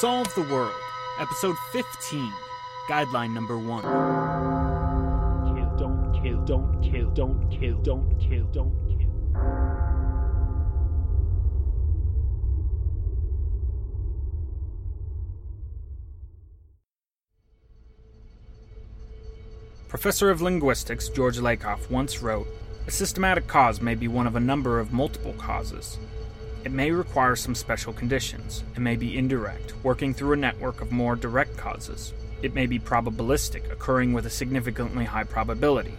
Solve the World, Episode 15, Guideline Number 1. kill, don't kill, don't kill, don't kill, don't kill, don't kill. Professor of Linguistics George Lakoff once wrote A systematic cause may be one of a number of multiple causes. It may require some special conditions. It may be indirect, working through a network of more direct causes. It may be probabilistic, occurring with a significantly high probability.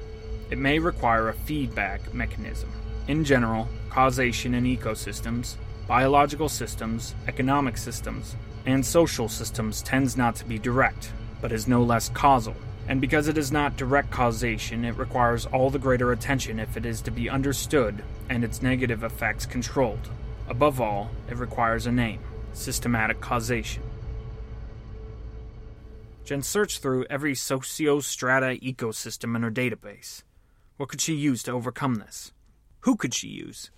It may require a feedback mechanism. In general, causation in ecosystems, biological systems, economic systems, and social systems tends not to be direct, but is no less causal. And because it is not direct causation, it requires all the greater attention if it is to be understood and its negative effects controlled. Above all, it requires a name systematic causation. Jen searched through every sociostrata ecosystem in her database. What could she use to overcome this? Who could she use?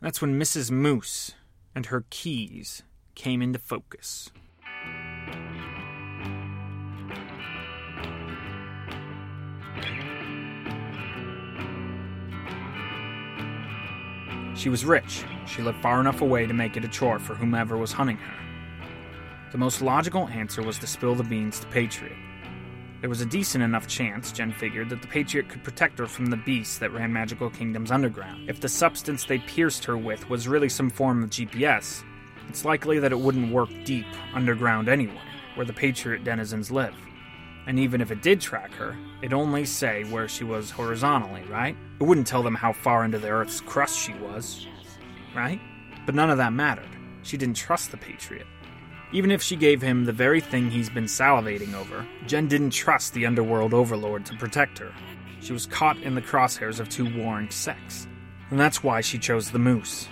That's when Mrs. Moose and her keys came into focus. She was rich. She lived far enough away to make it a chore for whomever was hunting her. The most logical answer was to spill the beans to Patriot. There was a decent enough chance, Jen figured, that the Patriot could protect her from the beasts that ran Magical Kingdom's underground. If the substance they pierced her with was really some form of GPS, it's likely that it wouldn't work deep underground anyway, where the Patriot denizens live. And even if it did track her, it'd only say where she was horizontally, right? It wouldn't tell them how far into the Earth's crust she was, right? But none of that mattered. She didn't trust the Patriot. Even if she gave him the very thing he's been salivating over, Jen didn't trust the underworld overlord to protect her. She was caught in the crosshairs of two warring sects. And that's why she chose the Moose.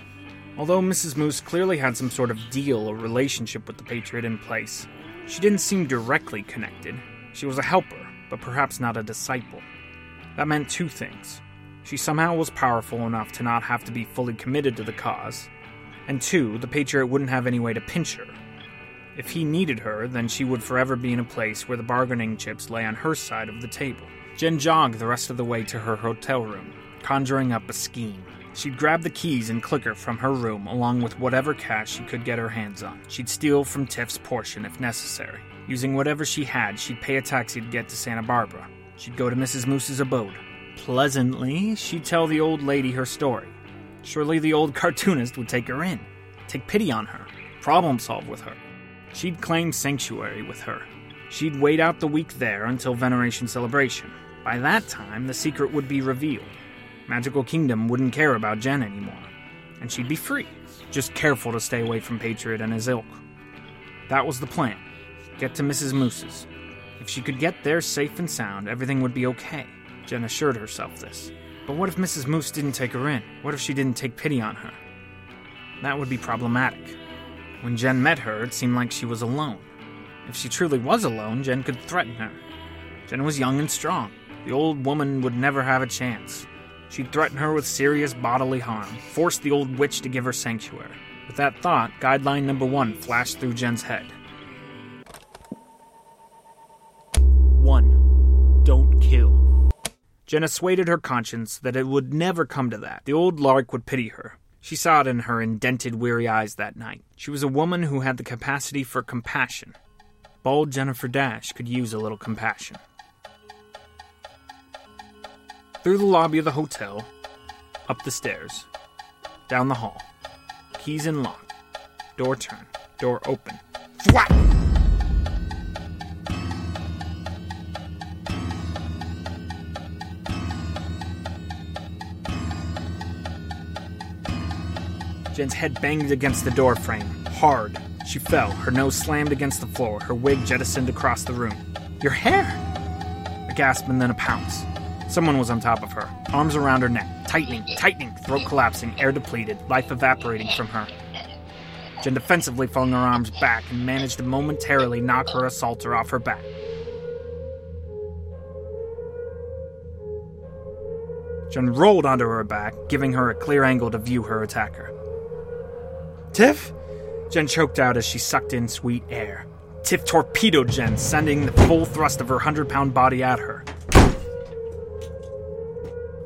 Although Mrs. Moose clearly had some sort of deal or relationship with the Patriot in place, she didn't seem directly connected. She was a helper, but perhaps not a disciple. That meant two things. She somehow was powerful enough to not have to be fully committed to the cause, and two, the Patriot wouldn't have any way to pinch her. If he needed her, then she would forever be in a place where the bargaining chips lay on her side of the table. Jen jogged the rest of the way to her hotel room, conjuring up a scheme. She'd grab the keys and clicker from her room along with whatever cash she could get her hands on. She'd steal from Tiff's portion if necessary. Using whatever she had, she'd pay a taxi to get to Santa Barbara. She'd go to Mrs. Moose's abode. Pleasantly, she'd tell the old lady her story. Surely the old cartoonist would take her in, take pity on her, problem solve with her. She'd claim sanctuary with her. She'd wait out the week there until Veneration Celebration. By that time, the secret would be revealed. Magical Kingdom wouldn't care about Jen anymore, and she'd be free. Just careful to stay away from Patriot and his ilk. That was the plan. Get to Mrs. Moose's. If she could get there safe and sound, everything would be okay. Jen assured herself this. But what if Mrs. Moose didn't take her in? What if she didn't take pity on her? That would be problematic. When Jen met her, it seemed like she was alone. If she truly was alone, Jen could threaten her. Jen was young and strong. The old woman would never have a chance. She'd threaten her with serious bodily harm, force the old witch to give her sanctuary. With that thought, guideline number one flashed through Jen's head. 1. Don't kill. Jen assuaded her conscience that it would never come to that. The old lark would pity her. She saw it in her indented, weary eyes that night. She was a woman who had the capacity for compassion. Bald Jennifer Dash could use a little compassion. Through the lobby of the hotel, up the stairs, down the hall. Keys in lock. Door turn. Door open. Jen's head banged against the door frame, hard. She fell, her nose slammed against the floor, her wig jettisoned across the room. Your hair! A gasp and then a pounce. Someone was on top of her, arms around her neck, tightening, tightening, throat collapsing, air depleted, life evaporating from her. Jen defensively flung her arms back and managed to momentarily knock her assaulter off her back. Jen rolled onto her back, giving her a clear angle to view her attacker. Tiff? Jen choked out as she sucked in sweet air. Tiff torpedoed Jen, sending the full thrust of her 100 pound body at her.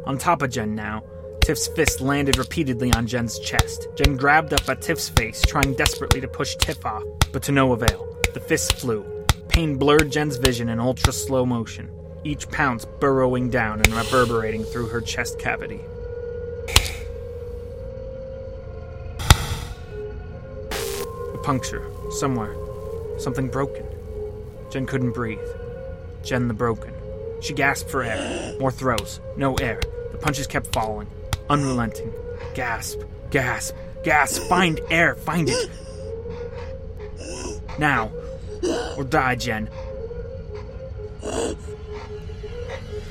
On top of Jen now, Tiff's fist landed repeatedly on Jen's chest. Jen grabbed up at Tiff's face, trying desperately to push Tiff off, but to no avail. The fist flew. Pain blurred Jen's vision in ultra slow motion, each pounce burrowing down and reverberating through her chest cavity. Puncture, somewhere. Something broken. Jen couldn't breathe. Jen the broken. She gasped for air. More throws. No air. The punches kept falling. Unrelenting. Gasp. Gasp. Gasp. Find air. Find it. Now. Or die, Jen.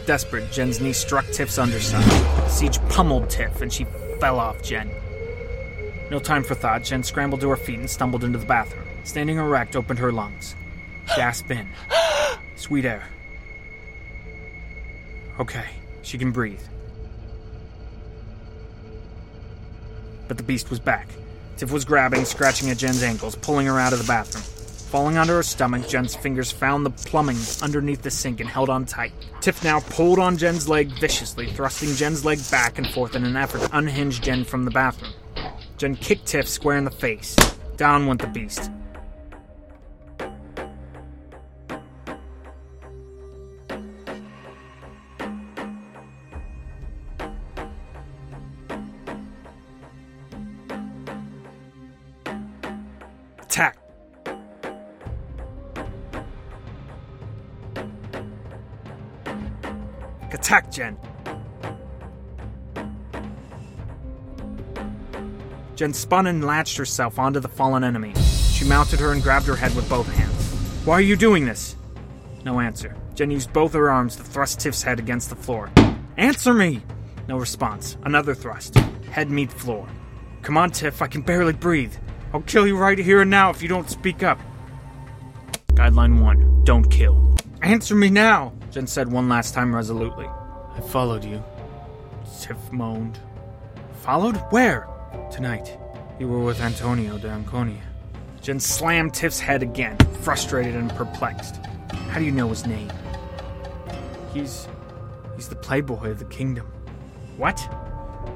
Desperate, Jen's knee struck Tiff's underside. Siege pummeled Tiff, and she fell off Jen. No time for thought, Jen scrambled to her feet and stumbled into the bathroom. Standing erect, opened her lungs. Gasp in. Sweet air. Okay, she can breathe. But the beast was back. Tiff was grabbing, scratching at Jen's ankles, pulling her out of the bathroom. Falling onto her stomach, Jen's fingers found the plumbing underneath the sink and held on tight. Tiff now pulled on Jen's leg viciously, thrusting Jen's leg back and forth in an effort to unhinge Jen from the bathroom. Jen kicked Tiff square in the face. Down went the beast. Attack! Attack, Jen! Jen spun and latched herself onto the fallen enemy. She mounted her and grabbed her head with both hands. Why are you doing this? No answer. Jen used both her arms to thrust Tiff's head against the floor. Answer me! No response. Another thrust. Head meet floor. Come on, Tiff, I can barely breathe. I'll kill you right here and now if you don't speak up. Guideline 1 Don't kill. Answer me now, Jen said one last time resolutely. I followed you. Tiff moaned. Followed? Where? Tonight. You were with Antonio de Anconia. Jen slammed Tiff's head again, frustrated and perplexed. How do you know his name? He's. he's the playboy of the kingdom. What?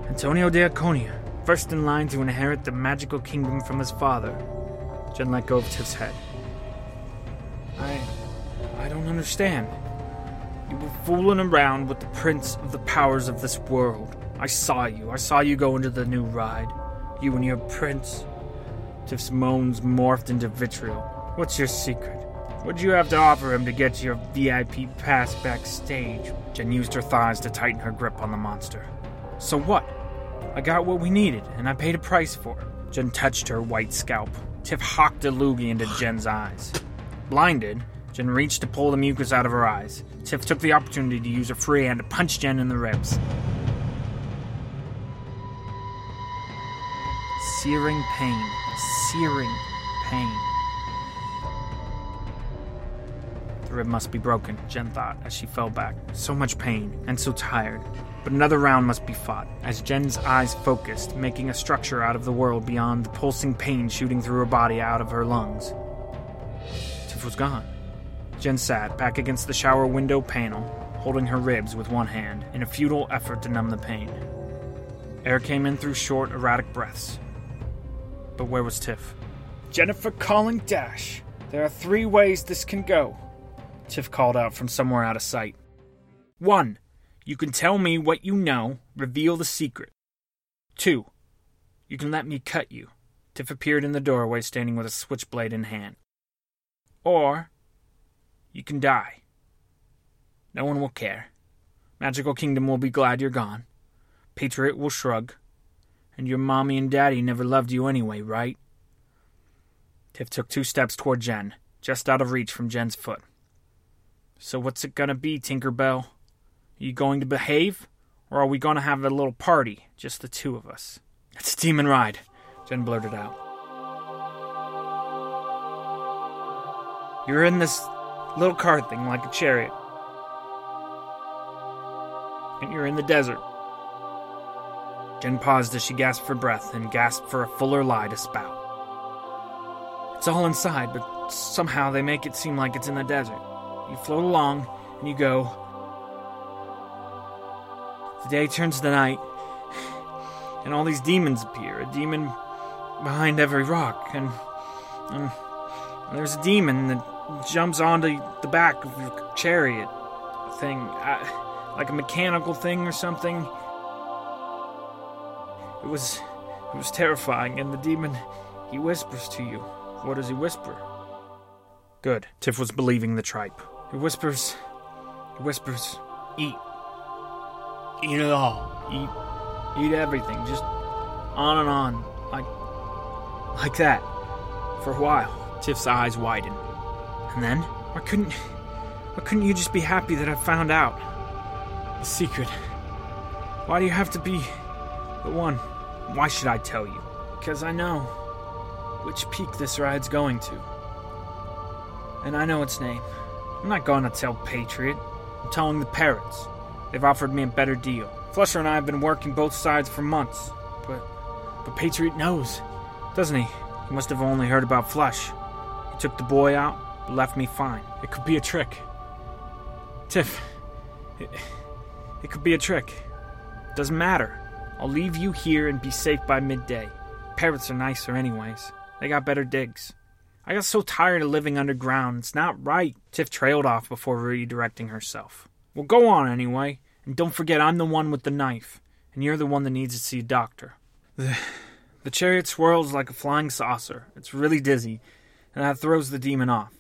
Antonio de Anconia, first in line to inherit the magical kingdom from his father. Jen let go of Tiff's head. I. I don't understand. You were fooling around with the prince of the powers of this world. I saw you. I saw you go into the new ride. You and your prince. Tiff's moans morphed into vitriol. What's your secret? What'd you have to offer him to get your VIP pass backstage? Jen used her thighs to tighten her grip on the monster. So what? I got what we needed, and I paid a price for it. Jen touched her white scalp. Tiff hocked a loogie into Jen's eyes. Blinded, Jen reached to pull the mucus out of her eyes. Tiff took the opportunity to use her free hand to punch Jen in the ribs. Searing pain. Searing pain. The rib must be broken, Jen thought as she fell back. So much pain, and so tired. But another round must be fought, as Jen's eyes focused, making a structure out of the world beyond the pulsing pain shooting through her body out of her lungs. Tiff was gone. Jen sat back against the shower window panel, holding her ribs with one hand in a futile effort to numb the pain. Air came in through short, erratic breaths. But where was Tiff? Jennifer calling Dash. There are three ways this can go. Tiff called out from somewhere out of sight. One, you can tell me what you know, reveal the secret. Two, you can let me cut you. Tiff appeared in the doorway, standing with a switchblade in hand. Or, you can die. No one will care. Magical Kingdom will be glad you're gone. Patriot will shrug. And your mommy and daddy never loved you anyway, right? Tiff took two steps toward Jen, just out of reach from Jen's foot. So what's it gonna be, Tinkerbell? Are you going to behave? Or are we gonna have a little party, just the two of us? It's a demon ride, Jen blurted out. You're in this little car thing like a chariot. And you're in the desert. Jen paused as she gasped for breath and gasped for a fuller lie to spout. It's all inside, but somehow they make it seem like it's in the desert. You float along, and you go. The day turns to night, and all these demons appear. A demon behind every rock, and, and there's a demon that jumps onto the back of your chariot thing, uh, like a mechanical thing or something. It was, it was terrifying, and the demon, he whispers to you. What does he whisper? Good. Tiff was believing the tripe. He whispers, he whispers, eat. Eat it all. Eat, eat everything. Just on and on, like, like that, for a while. Tiff's eyes widened, and then, why couldn't, why couldn't you just be happy that I found out the secret? Why do you have to be the one? Why should I tell you? Because I know which peak this ride's going to. And I know its name. I'm not going to tell Patriot. I'm telling the parrots. They've offered me a better deal. Flusher and I have been working both sides for months, but but Patriot knows, doesn't he? He must have only heard about Flush. He took the boy out, but left me fine. It could be a trick. Tiff, it, it could be a trick. Doesn't matter. I'll leave you here and be safe by midday. Parrots are nicer, anyways. They got better digs. I got so tired of living underground. It's not right. Tiff trailed off before redirecting herself. Well, go on anyway. And don't forget, I'm the one with the knife. And you're the one that needs to see a doctor. The, the chariot swirls like a flying saucer. It's really dizzy. And that throws the demon off.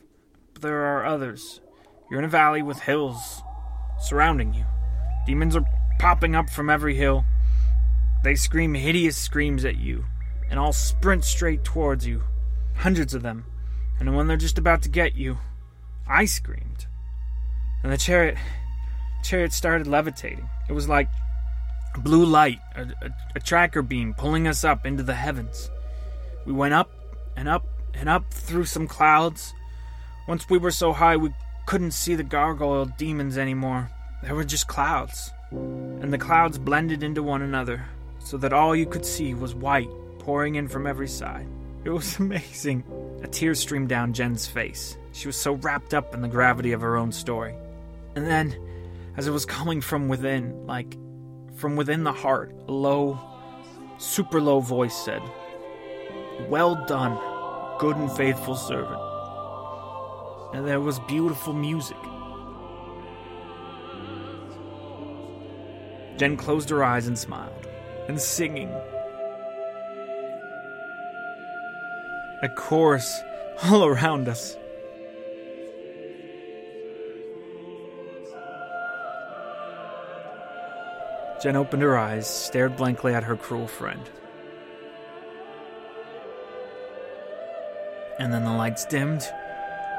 But there are others. You're in a valley with hills surrounding you. Demons are popping up from every hill. They scream hideous screams at you and all sprint straight towards you. Hundreds of them. And when they're just about to get you, I screamed. And the chariot chariot started levitating. It was like blue light, a, a, a tractor beam pulling us up into the heavens. We went up and up and up through some clouds. Once we were so high we couldn't see the gargoyle demons anymore. There were just clouds. And the clouds blended into one another, so that all you could see was white pouring in from every side. It was amazing. A tear streamed down Jen's face. She was so wrapped up in the gravity of her own story. And then, as it was coming from within, like from within the heart, a low, super low voice said, Well done, good and faithful servant. And there was beautiful music. Jen closed her eyes and smiled, and singing. A chorus all around us. Jen opened her eyes, stared blankly at her cruel friend. And then the lights dimmed,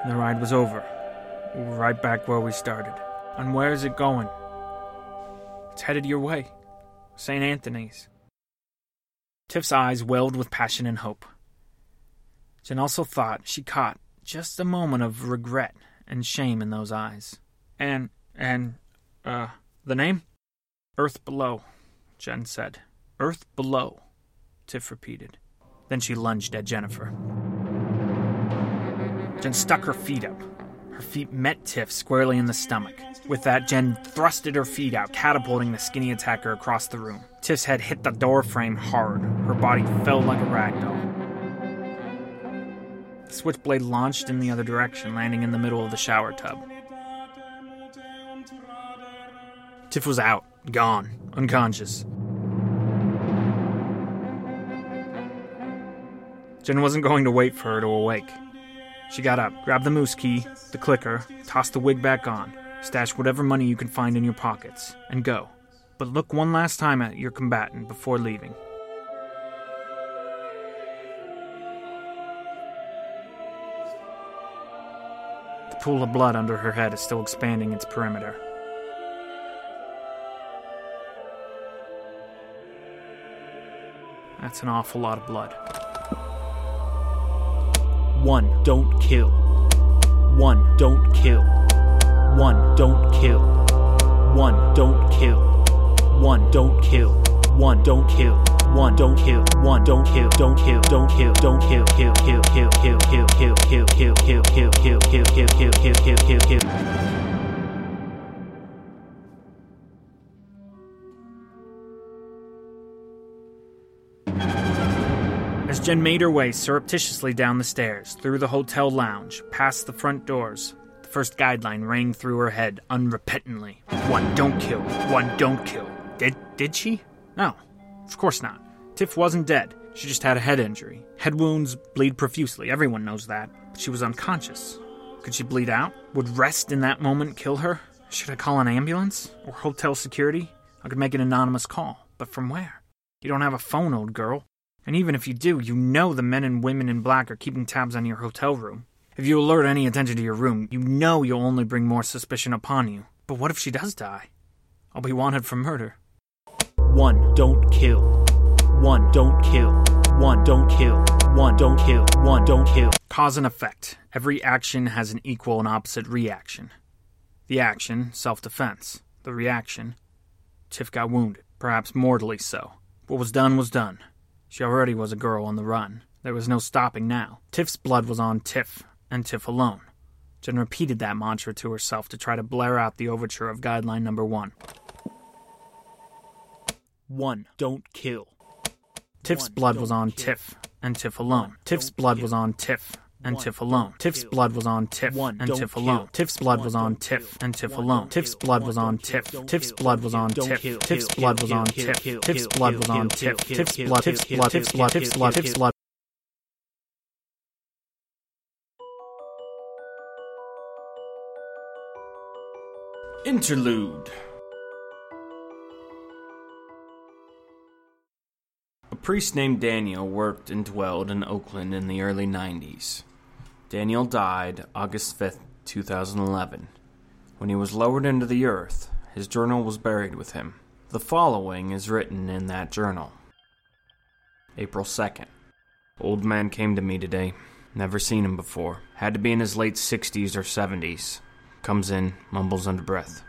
and the ride was over. Right back where we started. And where is it going? It's headed your way. St. Anthony's. Tiff's eyes welled with passion and hope. Jen also thought she caught just a moment of regret and shame in those eyes. And, and, uh, the name? Earth Below, Jen said. Earth Below, Tiff repeated. Then she lunged at Jennifer. Jen stuck her feet up. Her feet met Tiff squarely in the stomach. With that, Jen thrusted her feet out, catapulting the skinny attacker across the room. Tiff's head hit the doorframe hard. Her body fell like a rag doll. The switchblade launched in the other direction, landing in the middle of the shower tub. Tiff was out, gone, unconscious. Jen wasn't going to wait for her to awake. She got up, grabbed the moose key, the clicker, tossed the wig back on, stashed whatever money you can find in your pockets, and go. But look one last time at your combatant before leaving. The pool of blood under her head is still expanding its perimeter. That's an awful lot of blood. One, don't kill. One, don't kill. One, don't kill. One, don't kill. One, don't kill. One, don't kill. One, don't kill. One, don't kill. Don't kill. Don't kill. Don't kill. Kill. Kill. Kill. Kill. Kill. Kill. Kill. Kill. Kill. Kill. Kill. Kill. Kill. Kill. Kill. Kill. Kill. As Jen made her way surreptitiously down the stairs, through the hotel lounge, past the front doors, the first guideline rang through her head unrepentantly. One don't kill. One don't kill. Did did she? No. Of course not. Tiff wasn't dead. She just had a head injury. Head wounds bleed profusely. Everyone knows that. But she was unconscious. Could she bleed out? Would rest in that moment kill her? Should I call an ambulance? Or hotel security? I could make an anonymous call. But from where? You don't have a phone, old girl. And even if you do, you know the men and women in black are keeping tabs on your hotel room. If you alert any attention to your room, you know you'll only bring more suspicion upon you. But what if she does die? I'll be wanted for murder. One, don't kill. One, don't kill. One, don't kill. One, don't kill. One, don't kill. Cause and effect. Every action has an equal and opposite reaction. The action, self defense. The reaction, Tiff got wounded, perhaps mortally so. What was done was done. She already was a girl on the run. There was no stopping now. Tiff's blood was on Tiff, and Tiff alone. Jen repeated that mantra to herself to try to blare out the overture of guideline number one. One, don't kill. Tiff's blood was on. Tiff, and Tiff alone. Tiff's blood was on Tiff, and Tiff alone. Tiff's blood was on Tiff, and Tiff alone. Tiff's blood was on Tiff, and Tiff alone. Tiff's blood was on. Tiff. Tiff's blood was on Tiff. Tiff's blood was on Tiff. Tiff's blood was on Tiff. Tiff's blood. Tiff's blood. Tiff's blood. Tiff's blood. Tiff's blood. Interlude. A priest named Daniel worked and dwelled in Oakland in the early 90s. Daniel died August 5th, 2011. When he was lowered into the earth, his journal was buried with him. The following is written in that journal April 2nd. Old man came to me today. Never seen him before. Had to be in his late 60s or 70s. Comes in, mumbles under breath.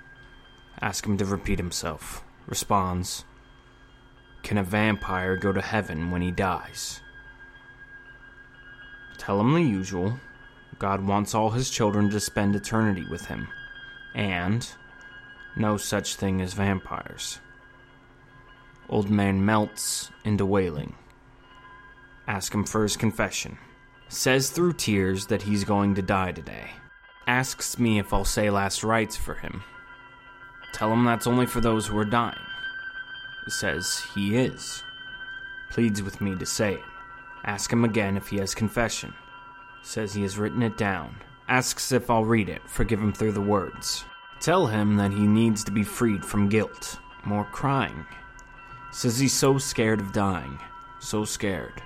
Ask him to repeat himself. Responds, Can a vampire go to heaven when he dies? Tell him the usual. God wants all his children to spend eternity with him. And no such thing as vampires. Old man melts into wailing. Ask him for his confession. Says through tears that he's going to die today. Asks me if I'll say last rites for him. Tell him that's only for those who are dying. Says he is. Pleads with me to say it. Ask him again if he has confession. Says he has written it down. Asks if I'll read it, forgive him through the words. Tell him that he needs to be freed from guilt. More crying. Says he's so scared of dying. So scared.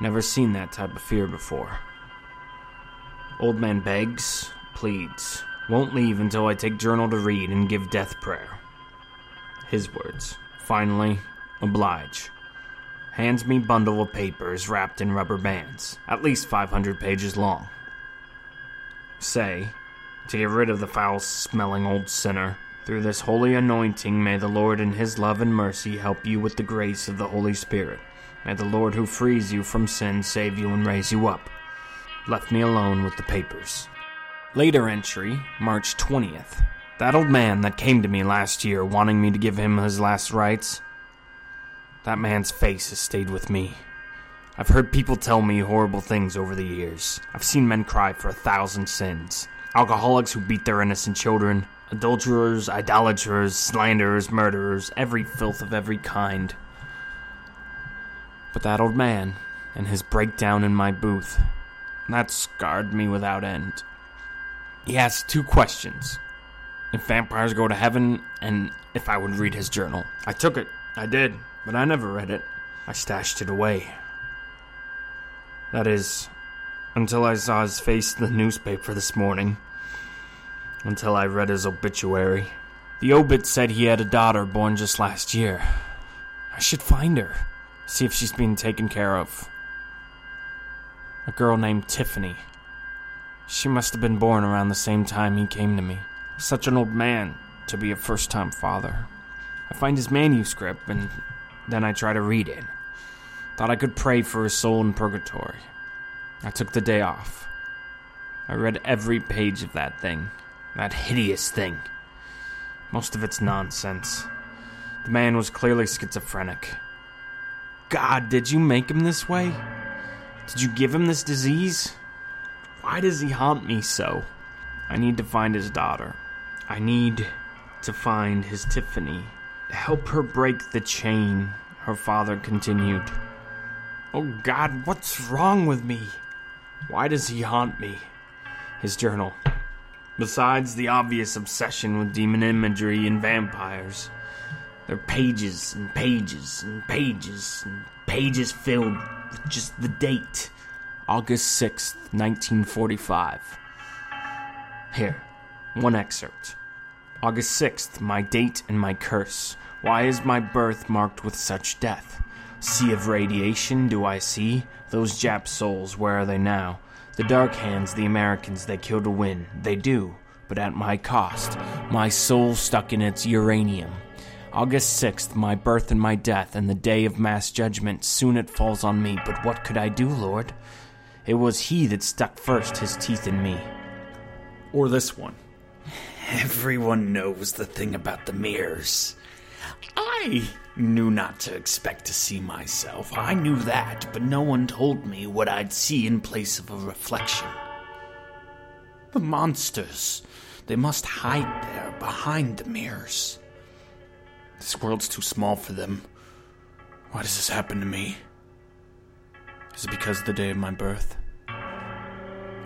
Never seen that type of fear before. Old man begs, pleads, won't leave until I take journal to read and give death prayer. His words. Finally, oblige. Hands me bundle of papers wrapped in rubber bands, at least 500 pages long. Say, to get rid of the foul smelling old sinner, through this holy anointing may the Lord in his love and mercy help you with the grace of the Holy Spirit. May the Lord who frees you from sin save you and raise you up. Left me alone with the papers. Later entry, March 20th. That old man that came to me last year wanting me to give him his last rites. That man's face has stayed with me. I've heard people tell me horrible things over the years. I've seen men cry for a thousand sins. Alcoholics who beat their innocent children, adulterers, idolaters, slanderers, murderers, every filth of every kind. But that old man and his breakdown in my booth, that scarred me without end. He asked two questions if vampires go to heaven and if I would read his journal. I took it, I did, but I never read it. I stashed it away. That is, until I saw his face in the newspaper this morning. Until I read his obituary. The obit said he had a daughter born just last year. I should find her, see if she's being taken care of. A girl named Tiffany. She must have been born around the same time he came to me. Such an old man to be a first time father. I find his manuscript, and Then I tried to read it. Thought I could pray for his soul in purgatory. I took the day off. I read every page of that thing. That hideous thing. Most of it's nonsense. The man was clearly schizophrenic. God, did you make him this way? Did you give him this disease? Why does he haunt me so? I need to find his daughter. I need to find his Tiffany. Help her break the chain, her father continued. Oh God, what's wrong with me? Why does he haunt me? His journal. Besides the obvious obsession with demon imagery and vampires, there are pages and pages and pages and pages filled with just the date August 6th, 1945. Here, one excerpt. August 6th, my date and my curse. Why is my birth marked with such death? Sea of radiation do I see? Those Jap souls, where are they now? The Dark Hands, the Americans, they kill to win. They do, but at my cost. My soul stuck in its uranium. August 6th, my birth and my death, and the day of mass judgment. Soon it falls on me, but what could I do, Lord? It was he that stuck first his teeth in me. Or this one. Everyone knows the thing about the mirrors. I knew not to expect to see myself. I knew that, but no one told me what I'd see in place of a reflection. The monsters, they must hide there behind the mirrors. This world's too small for them. Why does this happen to me? Is it because of the day of my birth?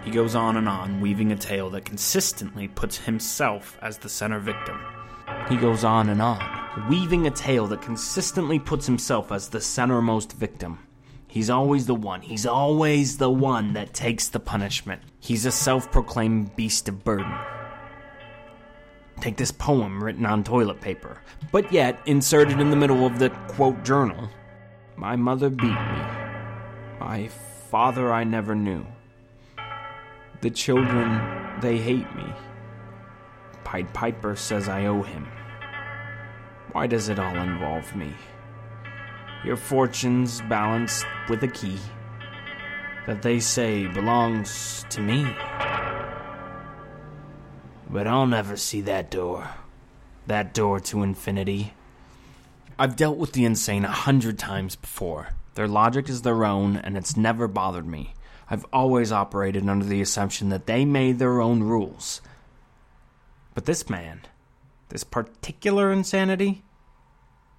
He goes on and on, weaving a tale that consistently puts himself as the center victim. He goes on and on, weaving a tale that consistently puts himself as the centermost victim. He's always the one, he's always the one that takes the punishment. He's a self proclaimed beast of burden. Take this poem written on toilet paper, but yet inserted in the middle of the quote journal. My mother beat me. My father I never knew. The children, they hate me. Pied Piper says I owe him. Why does it all involve me? Your fortune's balanced with a key that they say belongs to me. But I'll never see that door. That door to infinity. I've dealt with the insane a hundred times before. Their logic is their own, and it's never bothered me. I've always operated under the assumption that they made their own rules. But this man, this particular insanity,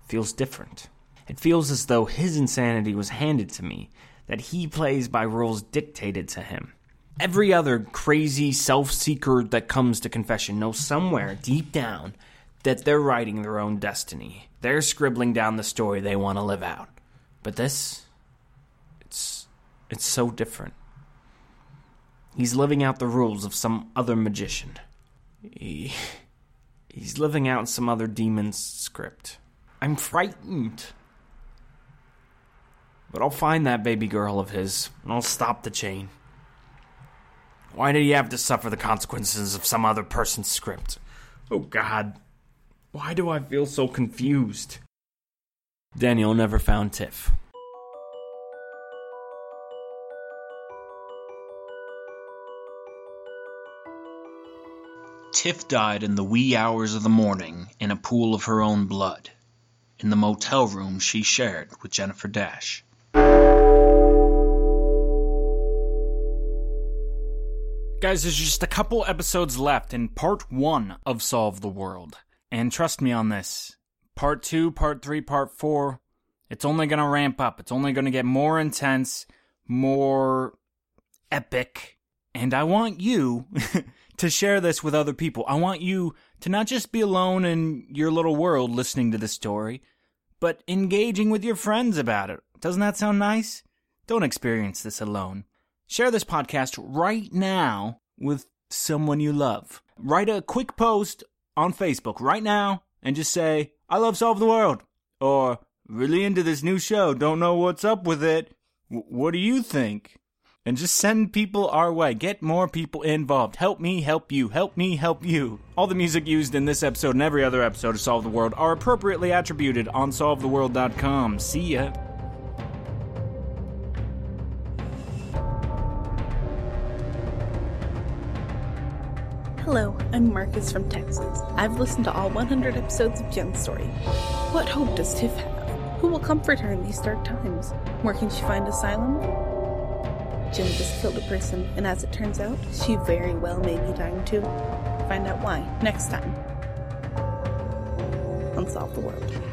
feels different. It feels as though his insanity was handed to me, that he plays by rules dictated to him. Every other crazy self seeker that comes to confession knows somewhere deep down that they're writing their own destiny. They're scribbling down the story they want to live out. But this, it's, it's so different. He's living out the rules of some other magician. He, he's living out some other demon's script. I'm frightened. But I'll find that baby girl of his, and I'll stop the chain. Why did he have to suffer the consequences of some other person's script? Oh God, why do I feel so confused? Daniel never found Tiff. Tiff died in the wee hours of the morning in a pool of her own blood, in the motel room she shared with Jennifer Dash. Guys, there's just a couple episodes left in part one of Solve the World. And trust me on this part two, part three, part four, it's only going to ramp up. It's only going to get more intense, more epic. And I want you to share this with other people. I want you to not just be alone in your little world listening to this story, but engaging with your friends about it. Doesn't that sound nice? Don't experience this alone. Share this podcast right now with someone you love. Write a quick post on Facebook right now and just say, I love Solve the World. Or, really into this new show, don't know what's up with it. W- what do you think? And just send people our way. Get more people involved. Help me, help you, help me, help you. All the music used in this episode and every other episode of Solve the World are appropriately attributed on solvetheworld.com. See ya. Hello, I'm Marcus from Texas. I've listened to all 100 episodes of Jen's story. What hope does Tiff have? Who will comfort her in these dark times? Where can she find asylum? Jen just killed a person, and as it turns out, she very well may be dying too. Find out why next time on Solve the World.